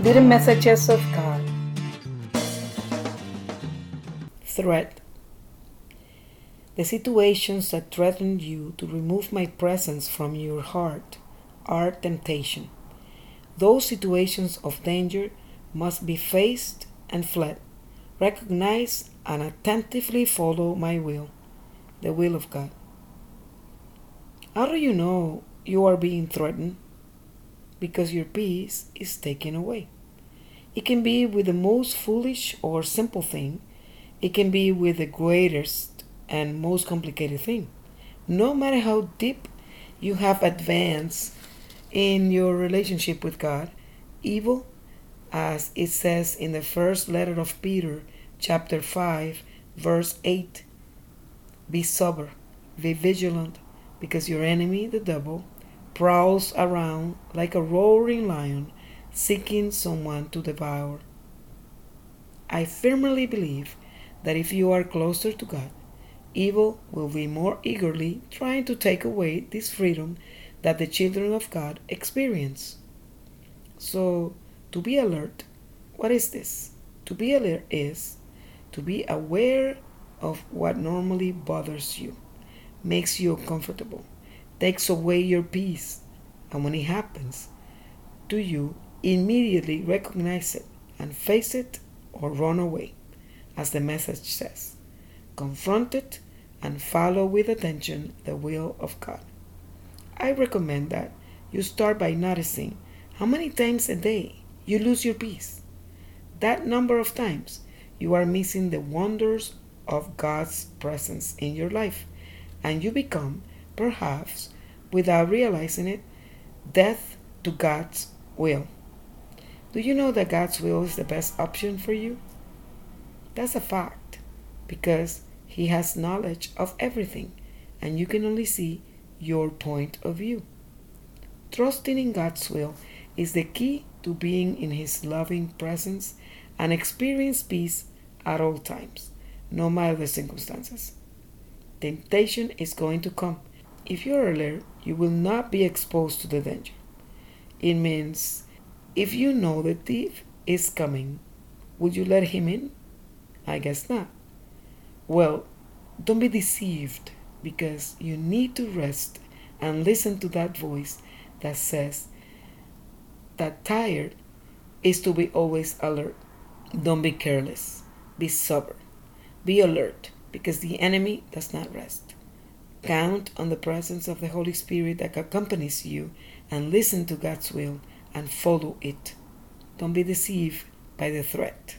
Little Messages of God. Threat. The situations that threaten you to remove my presence from your heart are temptation. Those situations of danger must be faced and fled. Recognize and attentively follow my will, the will of God. How do you know you are being threatened? Because your peace is taken away. It can be with the most foolish or simple thing, it can be with the greatest and most complicated thing. No matter how deep you have advanced in your relationship with God, evil, as it says in the first letter of Peter, chapter 5, verse 8, be sober, be vigilant, because your enemy, the devil, prowls around like a roaring lion seeking someone to devour. I firmly believe that if you are closer to God, evil will be more eagerly trying to take away this freedom that the children of God experience. So, to be alert, what is this? To be alert is to be aware of what normally bothers you, makes you uncomfortable, takes away your peace, and when it happens to you, immediately recognize it and face it or run away, as the message says. Confront it and follow with attention the will of God. I recommend that you start by noticing how many times a day you lose your peace. That number of times you are missing the wonders of God's presence in your life, and you become, perhaps without realizing it, death to God's will. Do you know that God's will is the best option for you? That's a fact because he has knowledge of everything, and you can only see your point of view. Trusting in God's will is the key to being in His loving presence and experience peace at all times, no matter the circumstances. Temptation is going to come. If you are alert, you will not be exposed to the danger. It means if you know the thief is coming, would you let him in? I guess not. Well, don't be deceived because you need to rest and listen to that voice that says that tired is to be always alert. Don't be careless. Be sober. Be alert because the enemy does not rest. Count on the presence of the Holy Spirit that accompanies you and listen to God's will and follow it. Don't be deceived by the threat.